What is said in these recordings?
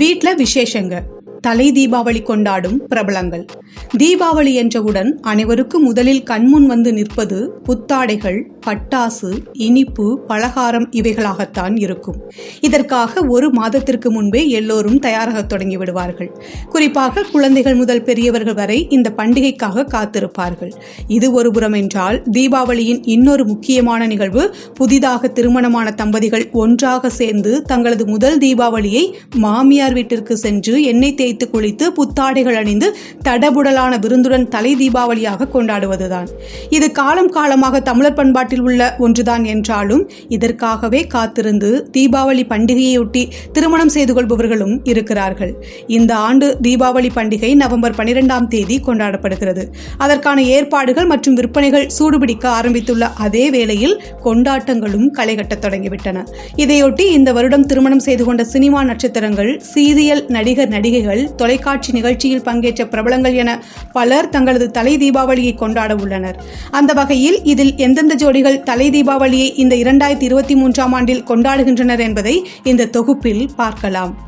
வீட்டில் விசேஷங்க. தலை தீபாவளி கொண்டாடும் பிரபலங்கள். தீபாவளி என்றவுடன் அனைவருக்கும் முதலில் கண்முன் வந்து நிற்பது புத்தாடைகள் பட்டாசு இனிப்பு பலகாரம் இவைகளாகத்தான் இருக்கும். இதற்காக ஒரு மாதத்திற்கு முன்பே எல்லோரும் தயாராக தொடங்கி விடுவார்கள். குறிப்பாக குழந்தைகள் முதல் பெரியவர்கள் வரை இந்த பண்டிகைக்காக காத்திருப்பார்கள். இது ஒரு புறம் என்றால் தீபாவளியின் இன்னொரு முக்கியமான நிகழ்வு புதிதாக திருமணமான தம்பதிகள் ஒன்றாக சேர்ந்து தங்களது முதல் தீபாவளியை மாமியார் வீட்டிற்கு சென்று எண்ணெய் வைத்து குளித்து புத்தாடைகள் அணிந்து தடபுடலான விருந்துடன் தலை தீபாவளியாக கொண்டாடுவதுதான். இது காலம் காலமாக தமிழர் பண்பாட்டில் உள்ள ஒன்றுதான் என்றாலும் இதற்காகவே காத்திருந்து தீபாவளி பண்டிகையொட்டி திருமணம் செய்து கொள்பவர்களும் இருக்கிறார்கள். இந்த ஆண்டு தீபாவளி பண்டிகை நவம்பர் பனிரெண்டாம் தேதி கொண்டாடப்படுகிறது. அதற்கான ஏற்பாடுகள் மற்றும் விற்பனைகள் சூடுபிடிக்க ஆரம்பித்துள்ள அதே வேளையில் கொண்டாட்டங்களும் களைகட்டத் தொடங்கிவிட்டன. இதையொட்டி இந்த வருடம் திருமணம் செய்து கொண்ட சினிமா நட்சத்திரங்கள் சீரியல் நடிகர் நடிகைகள் தொலைக்காட்சி நிகழ்ச்சியில் பங்கேற்ற பிரபலங்கள் என பலர் தங்களது தலை தீபாவளியை கொண்டாட உள்ளனர். அந்த வகையில் இதில் எந்தெந்த ஜோடிகள் தலை தீபாவளியை இந்த இரண்டாயிரத்தி இருபத்தி மூன்றாம் ஆண்டில் கொண்டாடுகின்றனர் என்பதை இந்த தொகுப்பில் பார்க்கலாம்.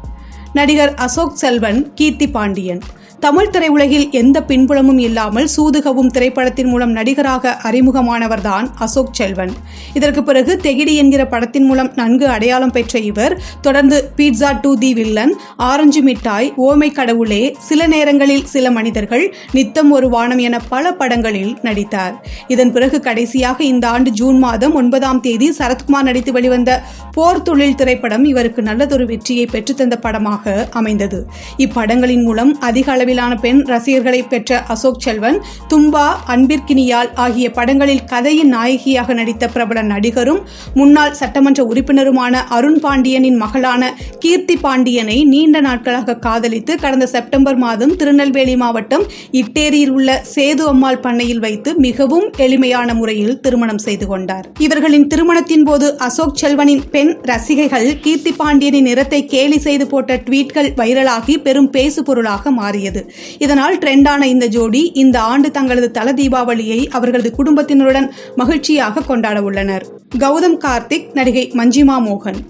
நடிகர் அசோக் செல்வன் கீர்த்தி பாண்டியன். தமிழ் திரையுலகில் எந்த பின்புலமும் இல்லாமல் சூதுகவும் திரைப்படத்தின் மூலம் நடிகராக அறிமுகமானவர்தான் அசோக் செல்வன். இதற்கு பிறகு தெகிடி என்கிற படத்தின் மூலம் நன்கு அடையாளம் பெற்ற இவர் தொடர்ந்து pizza two the villain orange Mittai oh my Kadavule சில நேரங்களில் சில மனிதர்கள் நித்தம் ஒரு வானம் என பல படங்களில் நடித்தார். இதன் பிறகு கடைசியாக இந்த ஆண்டு ஜூன் மாதம் ஒன்பதாம் தேதி சரத்குமார் நடித்து வெளிவந்த போர் தொழில் திரைப்படம் இவருக்கு நல்லதொரு வெற்றியை பெற்றுத்தந்த படமாக அமைந்தது. இப்படங்களின் மூலம் அதிக அளவில் அளவிலான பெண் ரசிகர்களை பெற்ற அசோக் செல்வன் தும்பா அன்பிற்கினியால் ஆகிய படங்களில் கதையின் நாயகியாக நடித்த பிரபல நடிகரும் முன்னாள் சட்டமன்ற உறுப்பினருமான அருண் பாண்டியனின் மகளான கீர்த்தி பாண்டியனை நீண்ட நாட்களாக காதலித்து கடந்த செப்டம்பர் மாதம் திருநெல்வேலி மாவட்டம் இட்டேரியில் உள்ள சேது அம்மாள் பண்ணையில் வைத்து மிகவும் எளிமையான முறையில் திருமணம் செய்து கொண்டார். இவர்களின் திருமணத்தின் போது அசோக் செல்வனின் பெண் ரசிகைகள் கீர்த்தி பாண்டியனின் நிறத்தை கேலி செய்து போட்ட ட்வீட்கள் வைரலாகி பெரும் பேசு பொருளாக மாறியது இதனால் ட்ரெண்டான இந்த ஜோடி இந்த ஆண்டு தங்களது தல தீபாவளியை அவர்களது குடும்பத்தினருடன் மகிழ்ச்சியாக கொண்டாட உள்ளனர். கௌதம் கார்த்திக் நடிகை மஞ்சிமா மோகன்.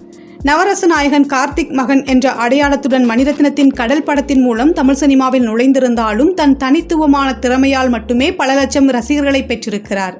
நவரச நாயகன் கார்த்திக் மகன் என்ற அடையாளத்துடன் மணிரத்னத்தின் கடல் படத்தின் மூலம் தமிழ் சினிமாவில் நுழைந்திருந்தாலும் தன் தனித்துவமான திறமையால் மட்டுமே பல லட்சம் ரசிகர்களை பெற்றிருக்கிறார்.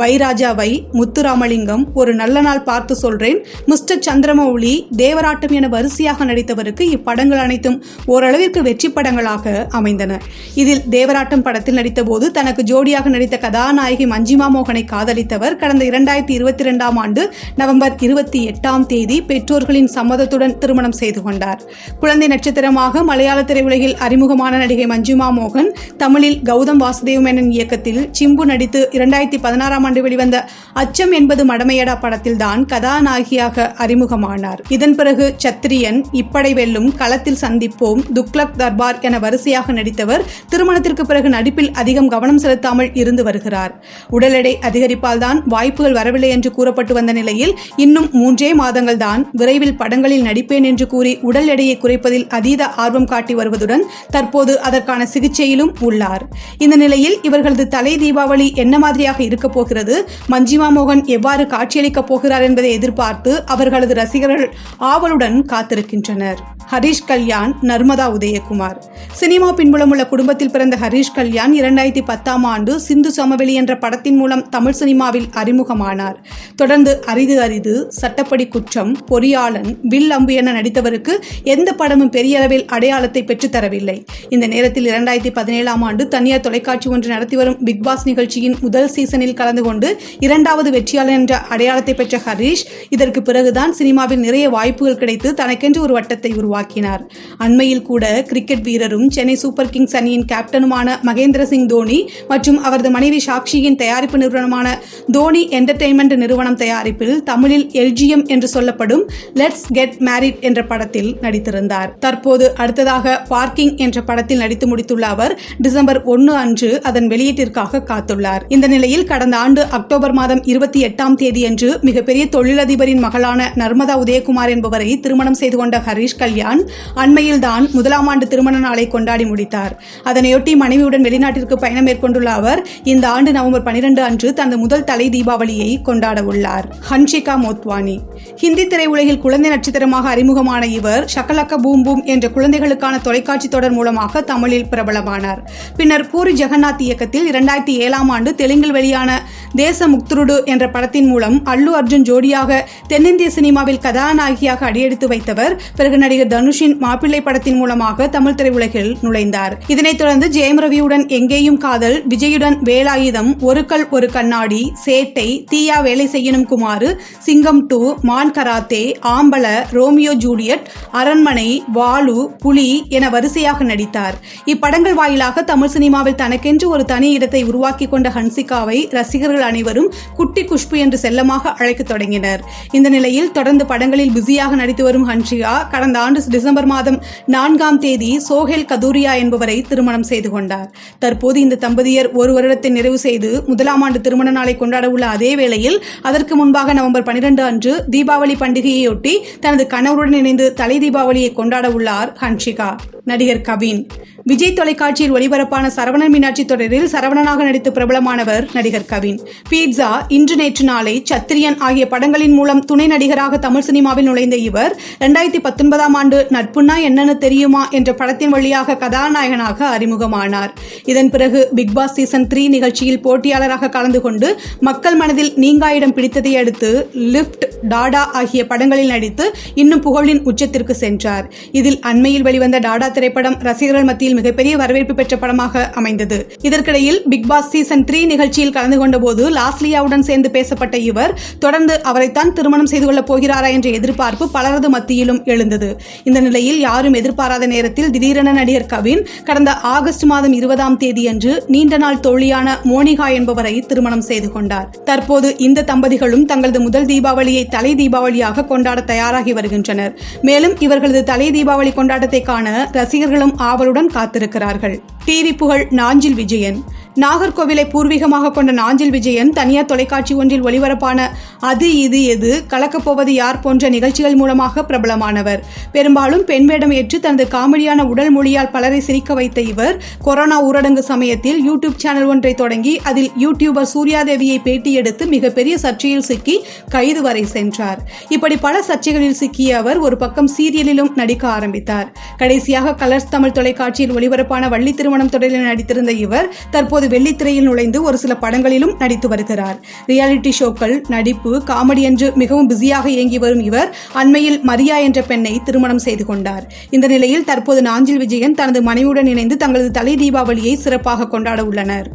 வைராஜாவை முத்துராமலிங்கம் ஒரு நல்ல நாள் பார்த்து சொல்றேன். மிஸ்டர் சந்திரமௌலி தேவராட்டம் என வரிசையாக நடித்தவருக்கு இப்படங்கள் அனைத்தும் ஓரளவிற்கு வெற்றி படங்களாக அமைந்தன. இதில் தேவராட்டம் படத்தில் நடித்தபோது தனக்கு ஜோடியாக நடித்த கதாநாயகி மஞ்சிமா மோகனை காதலித்தவர் கடந்த இரண்டாயிரத்தி இருபத்தி இரண்டாம் ஆண்டு நவம்பர் இருபத்தி எட்டாம் தேதி பெற்றோர்களின் சம்மதத்துடன் திருமணம் செய்து கொண்டார். குழந்தை நட்சத்திரமாக மலையாள திரையுலகில் அறிமுகமான நடிகை மஞ்சுமா மோகன் தமிழில் கௌதம் வாசுதேவ் மேனன் இயக்கத்தில் சிம்பு நடித்து இரண்டாயிரத்தி பதினாறாம் ஆண்டு வெளிவந்த அச்சம் என்பது மடமையடா படத்தில்தான் கதாநாயகியாக அறிமுகமானார். இதன் பிறகு சத்திரியன் இப்படை வெல்லும் களத்தில் சந்திப்போம் துக்லக் தர்பார் என வரிசையாக நடித்தவர் திருமணத்திற்கு பிறகு நடிப்பில் அதிகம் கவனம் செலுத்தாமல் இருந்து வருகிறார். உடல் எடை அதிகரிப்பால் தான் வாய்ப்புகள் வரவில்லை என்று கூறப்பட்டு வந்த நிலையில் இன்னும் மூன்றே மாதங்கள் தான் விரைவில் படங்களில் நடிப்பேன் என்று கூறி உடல் எடையை குறைப்பதில் அதீத ஆர்வம் காட்டி வருவதுடன் தற்போது அதற்கான சிகிச்சையிலும் உள்ளார். இந்த நிலையில் இவர்களது தலை தீபாவளி என்ன மாதிரியாக இருக்க போகிறது. மஞ்சிமா மோகன் எவ்வாறு காட்சியளிக்க போகிறார் என்பதை எதிர்பார்த்து அவர்களது ரசிகர்கள் ஆவலுடன் காத்திருக்கின்றனர். ஹரிஷ் கல்யாண் நர்மதா உதயகுமார். சினிமா பின்புலம் உள்ள குடும்பத்தில் பிறந்த ஹரீஷ் கல்யாண் இரண்டாயிரத்தி பத்தாம் ஆண்டு சிந்து சமவெளி என்ற படத்தின் மூலம் தமிழ் சினிமாவில் அறிமுகமானார். தொடர்ந்து அரிது அரிது சட்டப்படி குற்றம் பொறியாளன் வில் அம்பு என நடித்தவருக்கு எந்த படமும் பெரிய அளவில் அடையாளத்தை பெற்றுத்தரவில்லை இந்த நேரத்தில் இரண்டாயிரத்தி பதினேழாம் ஆண்டு தனியார் தொலைக்காட்சி ஒன்று நடத்தி வரும் பிக் பாஸ் நிகழ்ச்சியின் முதல் சீசனில் கலந்து கொண்டு இரண்டாவது வெற்றியாளர் என்ற அடையாளத்தை பெற்ற ஹரீஷ் இதற்கு பிறகுதான் சினிமாவில் நிறைய வாய்ப்புகள் கிடைத்து தனக்கென்று ஒரு வட்டத்தை உருவாக்கினார். அண்மையில் கூட கிரிக்கெட் வீரரும் சென்னை சூப்பர் கிங்ஸ் அணியின் கேப்டனுமான மகேந்திர சிங் தோனி மற்றும் அவரது மனைவி சாக்ஷியின் தயாரிப்பு நிறுவனமான தோனி என்டர்டெயின்மெண்ட் நிறுவனம் தயாரிப்பில் தமிழில் எல்ஜிஎம் என்று சொல்லப்படும் லெட்ஸ் கெட் மேரிட் என்ற படத்தில் நடித்திருந்தார். தற்போது அடுத்ததாக பார்க்கிங் என்ற படத்தில் நடித்து முடித்துள்ள அவர் டிசம்பர் ஒன்று அன்று அதன் வெளியீட்டிற்காக காத்துள்ளார். இந்த நிலையில் கடந்த ஆண்டு அக்டோபர் மாதம் இருபத்தி எட்டாம் தேதியன்று மிகப்பெரிய தொழிலதிபரின் மகளான நர்மதா உதயகுமார் என்பவரை திருமணம் செய்து கொண்ட ஹரீஷ் கல்யாண் அண்மையில்தான் முதலாம் ஆண்டு திருமண நாளை கொண்டாடி முடித்தார். அதனையொட்டி மனைவியுடன் வெளிநாட்டிற்கு பயணம் மேற்கொண்டுள்ள அவர் இந்த ஆண்டு நவம்பர் பனிரெண்டு அன்று தனது முதல் தலை தீபாவளியை கொண்டாட உள்ளார். ஹன்ஷிகா மோத்வானி. ஹிந்தி திரையுலகில் குழந்தை நட்சத்திரமாக அறிமுகமான இவர் ஷக்கலக்க பூம் பூம் என்ற குழந்தைகளுக்கான தொலைக்காட்சி தொடர் மூலமாக தமிழில் பிரபலமானார். பின்னர் பூரி ஜெகநாத் இயக்கத்தில் இரண்டாயிரத்தி ஏழாம் ஆண்டு தெலுங்கில் வெளியான தேச முக்துருடு என்ற படத்தின் மூலம் அல்லு அர்ஜுன் ஜோடியாக தென்னிந்திய சினிமாவில் கதாநாயகியாக அடியெடுத்து வைத்தவர் பிறகு நடிகர் தனுஷின் மாப்பிள்ளை படத்தின் மூலமாக தமிழ் திரையுலகில் நுழைந்தார். இதனைத் தொடர்ந்து ஜெயம் ரவியுடன் எங்கேயும் காதல் விஜயுடன் வேலாயுதம் ஒரு கல் ஒரு கண்ணாடி சேட்டை தீயா வேலை செய்யணும் குமாறு சிங்கம் டூ மான் கராத்தே ஆம்பல ரோமியோ ஜூலியட் அரண்மனை வாலு புலி என வரிசையாக நடித்தார். இப்படங்கள் வாயிலாக தமிழ் சினிமாவில் தனக்கென்று ஒரு தனி இடத்தை உருவாக்கி கொண்ட ஹன்சிகாவை ரசிகர்கள் அனைவரும் குட்டி குஷ்பு என்று செல்லமாக அழைக்க தொடங்கினர். இந்த நிலையில் தொடர்ந்து படங்களில் பிஸியாக நடித்து வரும் ஹன்ஷிகா கடந்த ஆண்டு டிசம்பர் மாதம் நான்காம் தேதி சோஹேல் கதூரியா என்பவரை திருமணம் செய்து கொண்டார். தற்போது இந்த தம்பதியர் ஒரு வருடத்தை நிறைவு செய்து முதலாம் ஆண்டு திருமண நாளை கொண்டாட உள்ள அதே வேளையில் அதற்கு முன்பாக நவம்பர் பனிரெண்டு அன்று தீபாவளி பண்டிகையையொட்டி தனது கணவருடன் இணைந்து தலை தீபாவளியை கொண்டாட உள்ளார் ஹன்ஷிகா. நடிகர் கவின். விஜய் தொலைக்காட்சியில் ஒளிபரப்பான சரவணன் மீனாட்சி தொடரில் சரவணனாக நடித்து பிரபலமானவர் நடிகர் கவின். பீட்சா இன்று நேற்று நாளை சத்திரியன் ஆகிய படங்களின் மூலம் துணை நடிகராக தமிழ் சினிமாவில் நுழைந்த இவர் இரண்டாயிரத்தி பத்தொன்பதாம் ஆண்டு நட்புன்னா என்னன்னு தெரியுமா என்ற படத்தின் வழியாக கதாநாயகனாக அறிமுகமானார். இதன் பிறகு பிக் பாஸ் சீசன் த்ரீ நிகழ்ச்சியில் போட்டியாளராக கலந்து கொண்டு மக்கள் மனதில் நீங்கா இடம் பிடித்ததை அடுத்து லிப்ட் டாடா ஆகிய படங்களில் நடித்து இன்னும் புகழின் உச்சத்திற்கு சென்றார். இதில் அண்மையில் வெளிவந்த டாடா திரைப்படம் ரசிகர்கள் மத்தியில் மிகப்பெரிய வரவேற்பு பெற்ற படமாக அமைந்தது. இதற்கிடையில் பிக் பாஸ் சீசன் த்ரீ நிகழ்ச்சியில் கலந்து கொண்டபோது லாஸ்லியாவுடன் சேர்ந்து பேசப்பட்ட இவர் தொடர்ந்து அவரைத்தான் திருமணம் செய்து கொள்ளப் போகிறாரா என்ற எதிர்பார்ப்பு பலரது மத்தியிலும் எழுந்தது. இந்த நிலையில் யாரும் எதிர்பாராத நேரத்தில் திடீரென நடிகர் கவின் கடந்த ஆகஸ்ட் மாதம் இருபதாம் தேதியன்று நீண்ட நாள் தோழியான மோனிகா என்பவரை திருமணம் செய்து கொண்டார். தற்போது இந்த தம்பதிகளும் தங்களது முதல் தீபாவளியை தலை தீபாவளியாக கொண்டாட தயாராகி வருகின்றனர். மேலும் இவர்களது தலை தீபாவளி கொண்டாட்டத்தை காண ரசிகர்களும் ஆவலுடன் காத்திருக்கிறார்கள். டிவி புகழ் நாஞ்சில் விஜயன். நாகர்கோவிலை பூர்வீகமாக கொண்ட நாஞ்சில் விஜயன் தனியார் தொலைக்காட்சி ஒன்றில் ஒளிபரப்பான அது இது எது கலக்கப்போவது யார் போன்ற நிகழ்ச்சிகள் மூலமாக பிரபலமானவர். பெரும்பாலும் பெண் வேடம் ஏற்று தனது காமெடியான உடல் மொழியால் பலரை சிரிக்க வைத்த இவர் கொரோனா ஊரடங்கு சமயத்தில் யூடியூப் சேனல் ஒன்றை தொடங்கி அதில் யூடியூபர் சூர்யாதேவியை பேட்டி எடுத்து மிகப்பெரிய சர்ச்சையில் சிக்கி கைது வரை சென்றார். இப்படி பல சர்ச்சைகளில் சிக்கிய அவர் ஒரு பக்கம் சீரியலிலும் நடிக்க ஆரம்பித்தார். கடைசியாக கலர்ஸ் தமிழ் தொலைக்காட்சியில் ஒளிபரப்பான வள்ளி திருமணம் தொடரில் நடித்திருந்த இவர் தற்போது வெள்ளித்திரையில் நுழைந்து ஒரு சில படங்களிலும் நடித்து வருகிறார். ரியாலிட்டி ஷோக்கள் நடிப்பு காமெடி என்று மிகவும் பிஸியாக இயங்கி வரும் இவர் அண்மையில் மரியா என்ற பெண்ணை திருமணம் செய்து கொண்டார். இந்த நிலையில் தற்போது நாஞ்சில் விஜயன் தனது மனைவியுடன் இணைந்து தங்களது தலை தீபாவளியை சிறப்பாக கொண்டாட உள்ளனர்.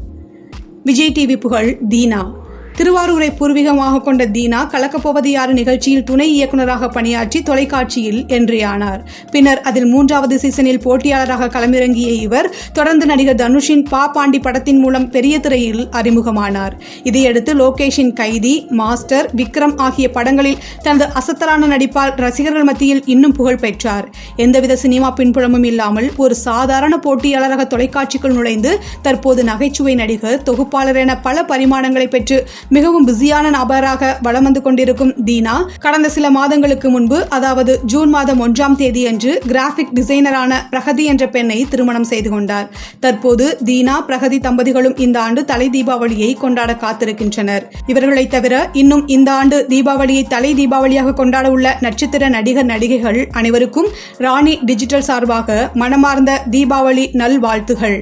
விஜய் டிவி புகழ் தீனா திருவாரூரை பூர்வீகமாக கொண்ட தீனா கலக்கப்போவது யாரு நிகழ்ச்சியில் துணை இயக்குநராக பணியாற்றி தொலைக்காட்சியில் என்றியானார். பின்னர் அதில் மூன்றாவது சீசனில் போட்டியாளராக களமிறங்கிய இவர் தொடர்ந்து நடிகர் தனுஷின் பா பாண்டி படத்தின் மூலம் பெரிய திரையில் அறிமுகமானார். இதையடுத்து லோகேஷின் கைதி மாஸ்டர் விக்ரம் ஆகிய படங்களில் தனது அசத்தலான நடிப்பால் ரசிகர்கள் மத்தியில் இன்னும் புகழ் பெற்றார். எந்தவித சினிமா பின்புலமும் இல்லாமல் ஒரு சாதாரண போட்டியாளராக தொலைக்காட்சிக்குள் நுழைந்து தற்போது நகைச்சுவை நடிகர் தொகுப்பாளர் என பல பரிமாணங்களை பெற்று மிகவும் பிஸியான நபராக வலம் வந்து கொண்டிருக்கும் தீனா கடந்த சில மாதங்களுக்கு முன்பு அதாவது ஜூன் மாதம் ஒன்றாம் தேதியன்று கிராபிக் டிசைனரான பிரகதி என்ற பெண்ணை திருமணம் செய்து கொண்டார். தற்போது தீனா பிரகதி தம்பதிகளும் இந்த ஆண்டு தலை தீபாவளியை கொண்டாட காத்திருக்கின்றனர். இவர்களை தவிர இன்னும் இந்த ஆண்டு தீபாவளியை தலை தீபாவளியாக கொண்டாட உள்ள நட்சத்திர நடிகர் நடிகைகள் அனைவருக்கும் ராணி டிஜிட்டல் சார்பாக மனமார்ந்த தீபாவளி நல்வாழ்த்துகள்.